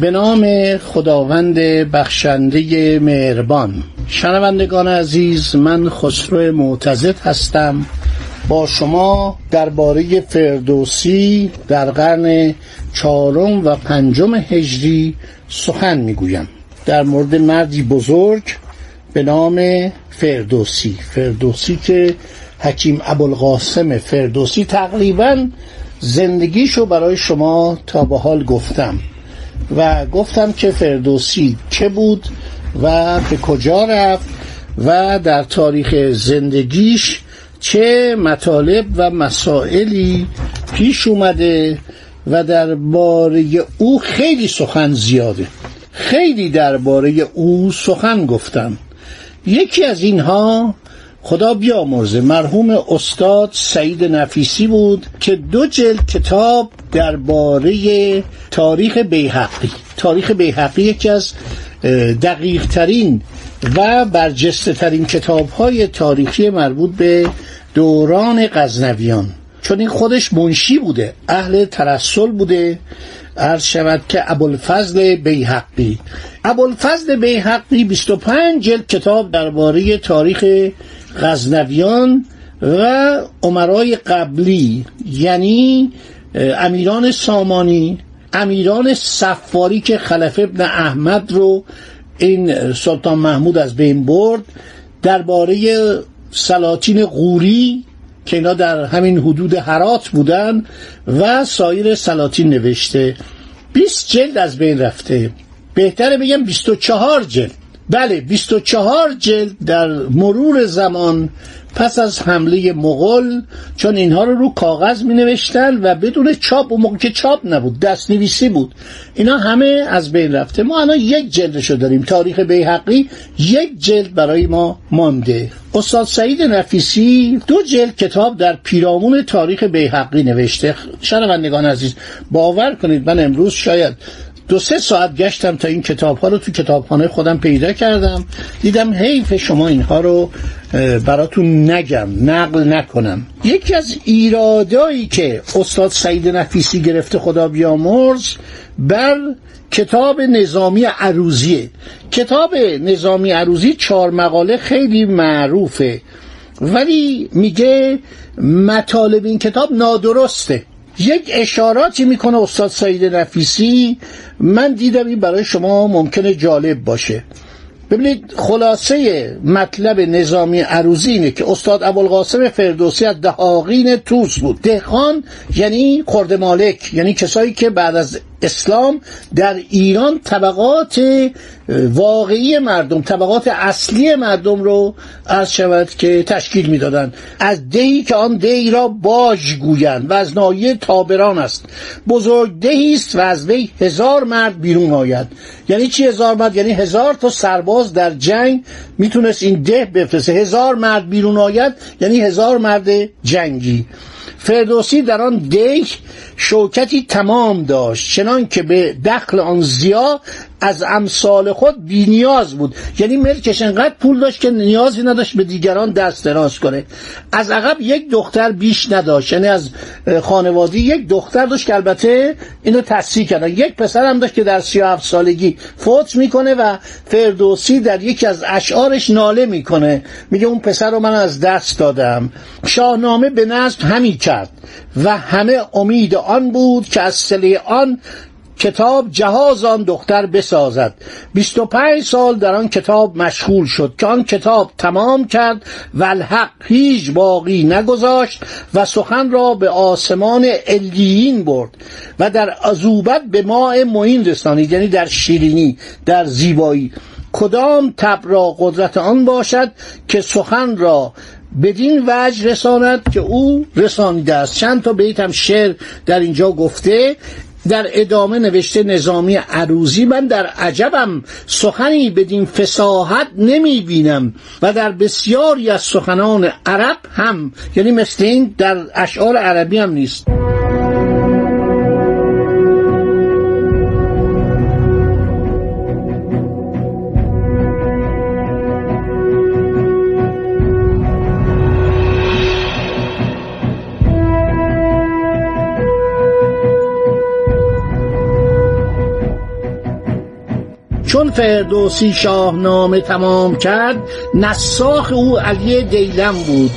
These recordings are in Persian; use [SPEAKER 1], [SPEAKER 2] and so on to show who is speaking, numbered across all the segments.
[SPEAKER 1] به نام خداوند بخشنده مهربان. شنوندگان عزیز من خسرو معتزد هستم. با شما درباره فردوسی در قرن چهارم و پنجم هجری سخن می‌گویم. در مورد مردی بزرگ به نام فردوسی. فردوسی که حکیم ابوالقاسم فردوسی تقریبا زندگیشو برای شما تا به حال گفتم. و گفتم که فردوسی چه بود و به کجا رفت و در تاریخ زندگیش چه مطالب و مسائلی پیش اومده و درباره او خیلی سخن زیاده. خیلی درباره او سخن گفتم. یکی از اینها خدا بیامرزه. مرحوم استاد سعید نفیسی بود که دو جلد کتاب درباره تاریخ بیحقی. تاریخ بیحقی یکی از دقیق ترین و برجسته ترین کتاب های تاریخی مربوط به دوران غزنویان. چون این خودش منشی بوده اهل ترسل بوده عرض شود که ابوالفضل بیحقی. ابوالفضل بیحقی 25 جلد کتاب درباره تاریخ غزنویان و عمرای قبلی یعنی امیران سامانی امیران سفاری که خلف ابن احمد رو این سلطان محمود از بین برد درباره سلاطین غوری که اینا در همین حدود حرات بودن و سایر سلاطین نوشته. 20 جلد از بین رفته. بهتره بگم 24 جلد. بله 24 جلد در مرور زمان پس از حمله مغل چون اینها رو رو کاغذ می نوشتن و بدون چاپ اون موقع که چاپ نبود دست نویسی بود. اینا همه از بین رفته. ما الان یک جلدشو داریم تاریخ بیحقی یک جلد برای ما مانده. استاد سعید نفیسی دو جلد کتاب در پیرامون تاریخ بیحقی نوشته. شنوندگان عزیز باور کنید من امروز شاید دو سه ساعت گشتم تا این کتاب ها رو تو کتابخانه خودم پیدا کردم. دیدم حیف شما اینها رو براتون نگم نقل نکنم. یکی از ایرادایی که استاد سعید نفیسی گرفته خدا بیامرز بر کتاب نظامی عروزیه کتاب نظامی عروزی چهار مقاله خیلی معروفه ولی میگه مطالب این کتاب نادرسته. یک اشاراتی می‌کنه استاد سعید نفیسی. من دیدم این برای شما ممکنه جالب باشه. ببینید خلاصه مطلب نظامی عروضی اینه که استاد ابوالقاسم فردوسی از دهاقین توس بود. دهقان یعنی خرد مالک یعنی کسایی که بعد از اسلام در ایران طبقات واقعی مردم طبقات اصلی مردم رو از شود که تشکیل می‌دادند. از دهی که آن دهی را باج گویند و از نایه تابران است. بزرگ دهی است و از وی هزار مرد بیرون آید. یعنی چی هزار مرد؟ یعنی هزار تا سرباز در جنگ می‌تونست این ده بفرسته. هزار مرد بیرون آید یعنی هزار مرد جنگی. فردوسی در آن ده شوکتی تمام داشت چنان که به دخل آن زیا از امثال خود بینیاز بود. یعنی ملکش انقدر پول داشت که نیازی نداشت به دیگران دست دراز کنه. از عقب یک دختر بیش نداشت. یعنی از خانوادی یک دختر داشت که البته اینو تصحیح کردن یک پسر هم داشت که در 37 سالگی فوت می‌کنه و فردوسی در یکی از اشعارش ناله می‌کنه. میگه اون پسر رو من از دست دادم. شاهنامه به نظم همی کرد و همه امید آن بود که از سله آن کتاب جهاز آن دختر بسازد. 25 سال در آن کتاب مشغول شد که آن کتاب تمام کرد و الحق هیچ باقی نگذاشت و سخن را به آسمان الیین برد و در عذوبت به ماء معین رسانید یعنی در شیرینی در زیبایی. کدام تب را قدرت آن باشد که سخن را بدین وجه رساند که او رسانیده است. چند تا بیت هم شعر در اینجا گفته در ادامه نوشته نظامی عروزی من در عجبم سخنی بدین فساحت نمی بینم و در بسیاری از سخنان عرب هم. یعنی مثل این در اشعار عربی هم نیست. چون فردوسی شاهنامه تمام کرد نساخ او علی دیلم بود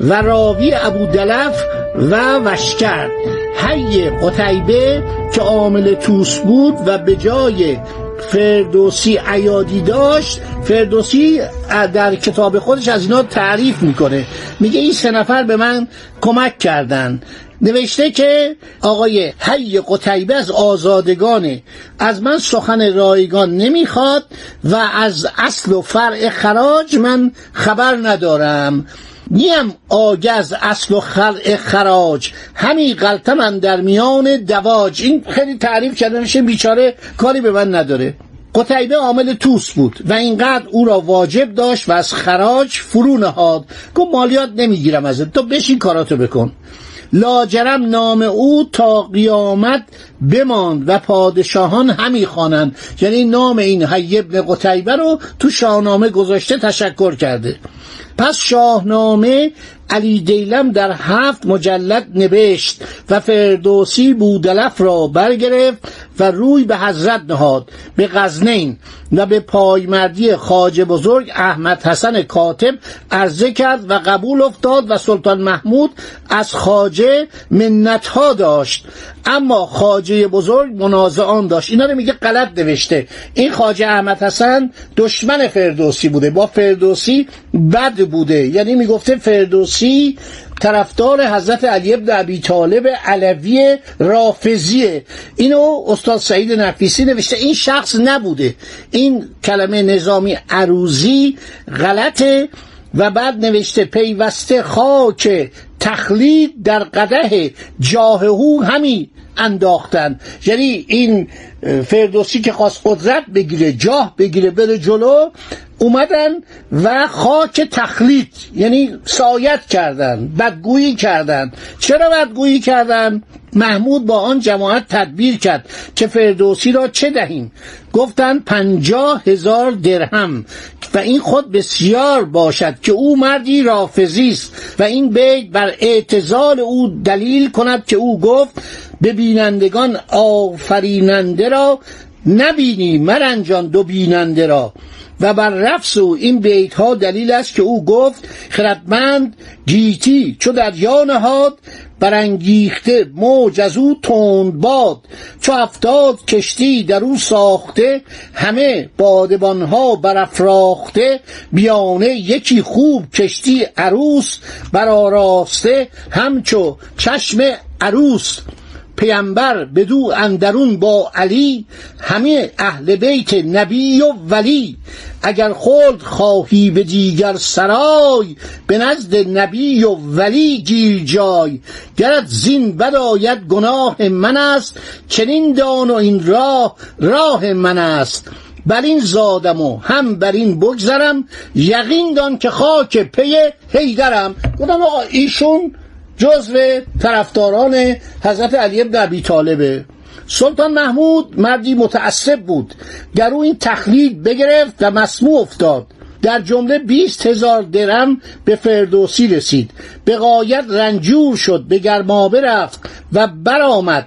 [SPEAKER 1] و راوی ابودلف و وشکر حی قتیبه که عامل توس بود و به جای فردوسی عیادی داشت فردوسی در کتاب خودش از اینا تعریف می‌کنه. میگه این سه نفر به من کمک کردن. نوشته که آقای حی قتیبه از آزادگانه از من سخن رایگان نمی‌خواد و از اصل و فرع خراج من خبر ندارم. نیم آگه از اصل و خلع خراج. همی غلطه من در میان دواج. این خیلی تعریف کردنش بیچاره کاری به من نداره. قتیبه عامل توس بود و اینقدر او را واجب داشت و از خراج فرو نهاد. گفت مالیات نمی‌گیرم ازت. تو بشین کاراتو بکن. لاجرم نام او تا قیامت بماند و پادشاهان همی خوانند. یعنی نام این حی ابن قتیبه رو تو شاهنامه گذاشته تشکر کرده. پس شاهنامه علی دیلم در هفت مجلد نوشت و فردوسی بودلف را برگرفت و روی به حضرت نهاد به غزنین و به پایمردی خاج بزرگ احمد حسن کاتب عرضه کرد و قبول افتاد و سلطان محمود از خاجه منتها داشت. اما خاجه بزرگ منازعان داشت. اینا رو میگه غلط نوشته. این خاجه احمد حسن دشمن فردوسی بوده. با فردوسی بد بوده. یعنی می‌گفته فردوسی طرفدار حضرت علی ابن ابی طالب علوی رافضیه. اینو استاد سعید نفیسی نوشته. این شخص نبوده. این کلمه نظامی عروزی غلطه و بعد نوشته پیوسته خاک تخلید در قده جاههو همی انداختن. یعنی این فردوسی که خواست قدرت بگیره جاه بگیره بره جلو اومدن و خاک تخلید یعنی سایت کردن بدگویی کردن. چرا بدگویی کردن؟ محمود با آن جماعت تدبیر کرد که فردوسی را چه دهیم؟ گفتن پنجاه هزار درهم. و این خود بسیار باشد که او مردی رافزی است. و این بیت بر اعتزال او دلیل کند که او گفت به بینندگان آفریننده را نبینی مرنجان دو بیننده را. و بر رفس او این بیت ها دلیل است که او گفت خردمند گیتی چو دریا نهاد برانگیخته موج از او تند باد. چو افتاد کشتی در او ساخته همه بادبان ها برافراخته. بیانه یکی خوب کشتی عروس برآراسته همچو چشم عروس. پیامبر بدو اندرون با علی همه اهل بیت نبی و ولی. اگر خلد خواهی به دیگر سرای به نزد نبی و ولی گیر جای. گرت زین بداید گناه من است چنین دان و این راه راه من است. بر این زادم و هم بر این بگذرم یقین دان که خاک پی هیدرم گفتم آقا ایشون جزو طرفداران حضرت علی ابن ابی طالبه. سلطان محمود مردی متعصب بود. در او این تخلید بگرفت و مسموع افتاد. در جمله بیست هزار درم به فردوسی رسید. به قایت رنجور شد به گرمابه رفت و برآمد.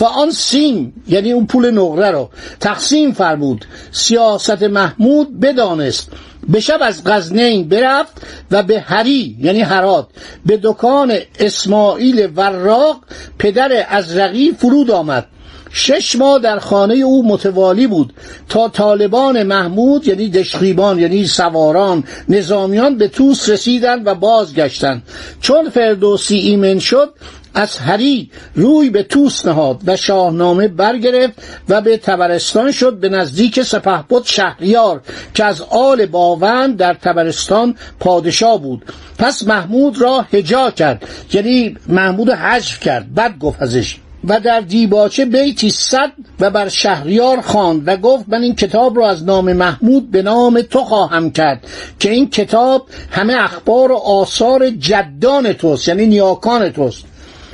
[SPEAKER 1] و آن سیم یعنی اون پول نقره رو تقسیم فرمود. سیاست محمود بدانست به شب از غزنین برفت و به هری یعنی هرات به دکان اسماعیل وراق پدر ازرقی فرود آمد. شش ماه در خانه او متوالی بود تا طالبان محمود یعنی دشخیبان یعنی سواران نظامیان به توس رسیدند و بازگشتند. چون فردوسی ایمن شد از هری روی به توس نهاد و شاهنامه برگرفت و به تبرستان شد به نزدیک سپهبد شهریار که از آل باوند در تبرستان پادشاه بود. پس محمود را هجا کرد یعنی محمود حجف کرد بد گفت ازش. و در دیباچه بیتی صد و بر شهریار خواند و گفت من این کتاب را از نام محمود به نام تو خواهم کرد که این کتاب همه اخبار و آثار جدان توست یعنی نیاکان توست.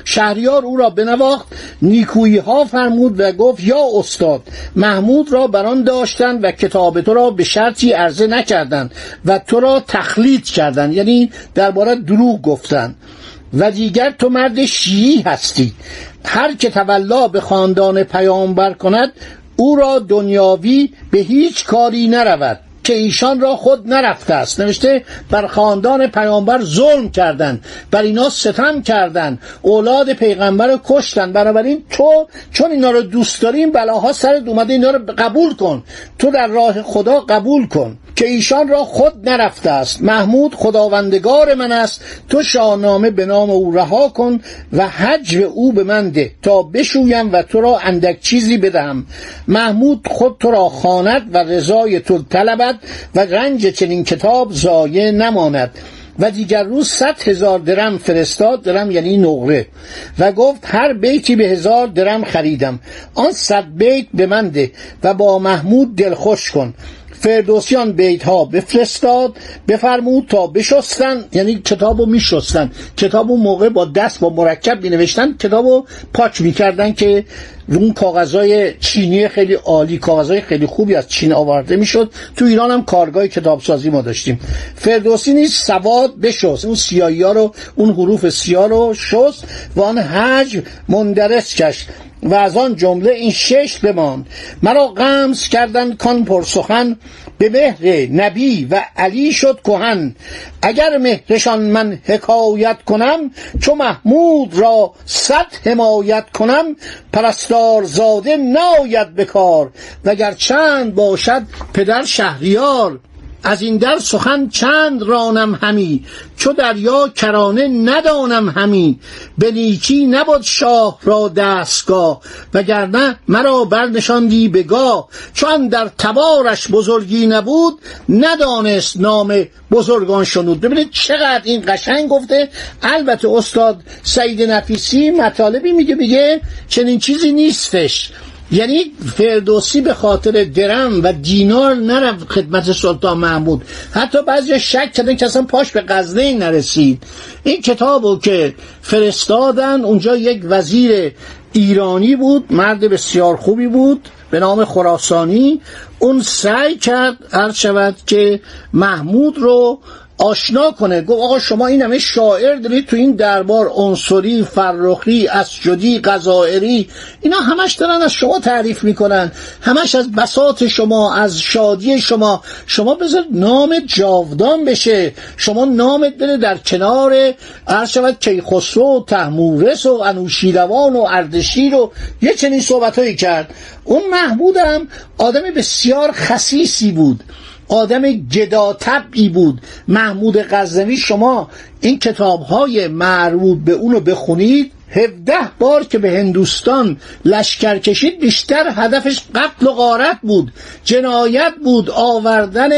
[SPEAKER 1] شهریار او را بنواخت نیکویی ها فرمود و گفت یا استاد محمود را بران داشتند و کتاب تو را به شرطی عرضه نکردند و تو را تخلیط کردند. یعنی درباره دروغ گفتند. و دیگر تو مرد شیعی هستی. هر که تولا به خاندان پیامبر کند او را دنیاوی به هیچ کاری نرود. که ایشان را خود نرفته است. نوشته بر خاندان پیامبر ظلم کردند. بر اینا ستم کردند. اولاد پیغمبر رو کشتن بنابراین تو چون اینا رو دوست داریم بلاها سرت اومده اینا رو قبول کن. تو در راه خدا قبول کن. که ایشان را خود نرفته است. محمود خداوندگار من است. تو شاهنامه به نام او رها کن و حج او به من ده تا بشویم و تو را اندک چیزی بدهم. محمود خود تو را خواند و رضای تو طلبد و رنج چنین کتاب ضایع نماند. و دیگر روز صد هزار درم فرستاد درم یعنی نقره. و گفت هر بیتی به هزار درم خریدم. آن صد بیت به من ده و با محمود دلخوش کن. فردوسیان بیت ها بفرستاد بفرمود تا بشستن یعنی کتابو میشستن. کتابو موقع با دست با مرکب می نوشتن کتابو پاک می‌کردن که اون کاغذای چینی خیلی عالی کاغذای خیلی خوبی از چین آورده می‌شد. تو ایران هم کارگاه کتابسازی ما داشتیم. فردوسی نیز سواد بشست. اون سیایی ها رو اون حروف سیاه رو شست و آن حج مندرس کش و از آن جمله این شش بماند. مرا غمز کردن کان پرسخن. به مهر نبی و علی شد کهن. اگر مهرشان من حکایت کنم چو محمود را صد حمایت کنم پرستار زاده ناید به کار. وگر چند باشد پدر شهریار. از این در سخن چند رانم همی چو دریا کرانه ندانم همی. به نیکی نبود شاه را دستگاه وگرنه مرا برنشاندی بگاه چون در تبارش بزرگی نبود ندانست نام بزرگان شنود. ببینید چقدر این قشنگ گفته. البته استاد سعید نفیسی مطالبی میگه میگه چنین چیزی نیستش. یعنی فردوسی به خاطر درم و دینار نرفت خدمت سلطان محمود. حتی بعضی شک کردن که اصلا پاش به غزنه نرسید. این کتابو که فرستادن اونجا یک وزیر ایرانی بود مرد بسیار خوبی بود به نام خراسانی. اون سعی کرد هر شود که محمود رو آشنا کنه. گفت آقا شما این همه شاعر دارید تو این دربار عنصری فرخی اسجدی قضائری اینا همش دارن از شما تعریف می‌کنن. همش از بساط شما از شادی شما. شما بذار نام جاودان بشه. شما نامت بره در کنار عرض شود کیخسرو و تحمورس و انوشیروان و اردشیر و یه چنین صحبتهایی کرد. اون محمودم آدم بسیار خصیصی بود. آدم گداتبی بود. محمود غزنوی شما این کتاب های مربوط به اونو بخونید هفده بار که به هندوستان لشکر کشید بیشتر هدفش قتل و غارت بود. جنایت بود آوردن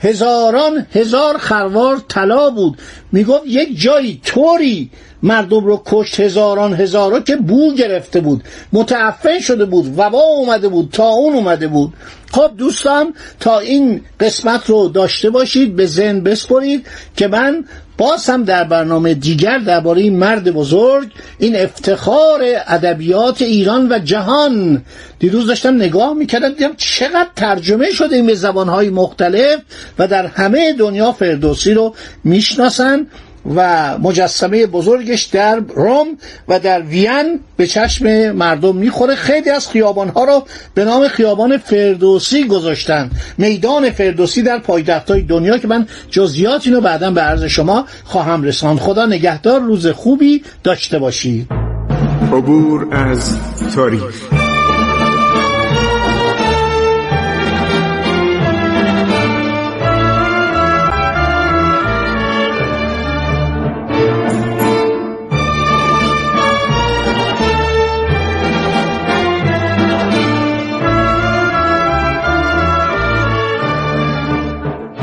[SPEAKER 1] هزاران هزار خروار طلا بود. می‌گفت یک جایی طوری مردم رو کشت هزاران هزارا که بو گرفته بود متعفن شده بود وبا اومده بود تا اون اومده بود. خب دوستان تا این قسمت رو داشته باشید به ذهن بسپرید که من باز هم در برنامه دیگر درباره این مرد بزرگ این افتخار ادبیات ایران و جهان دیروز داشتم نگاه می‌کردم دیدم چقدر ترجمه شده این به زبانهای مختلف و در همه دنیا فردوسی رو می‌شناسن. و مجسمه بزرگش در روم و در وین به چشم مردم می‌خوره. خیلی از خیابانها رو به نام خیابان فردوسی گذاشتن. میدان فردوسی در پایتخت های دنیا که من جزیات اینو بعدا به عرض شما خواهم رساند. خدا نگهدار روز خوبی داشته باشید
[SPEAKER 2] عبور از تاریخ.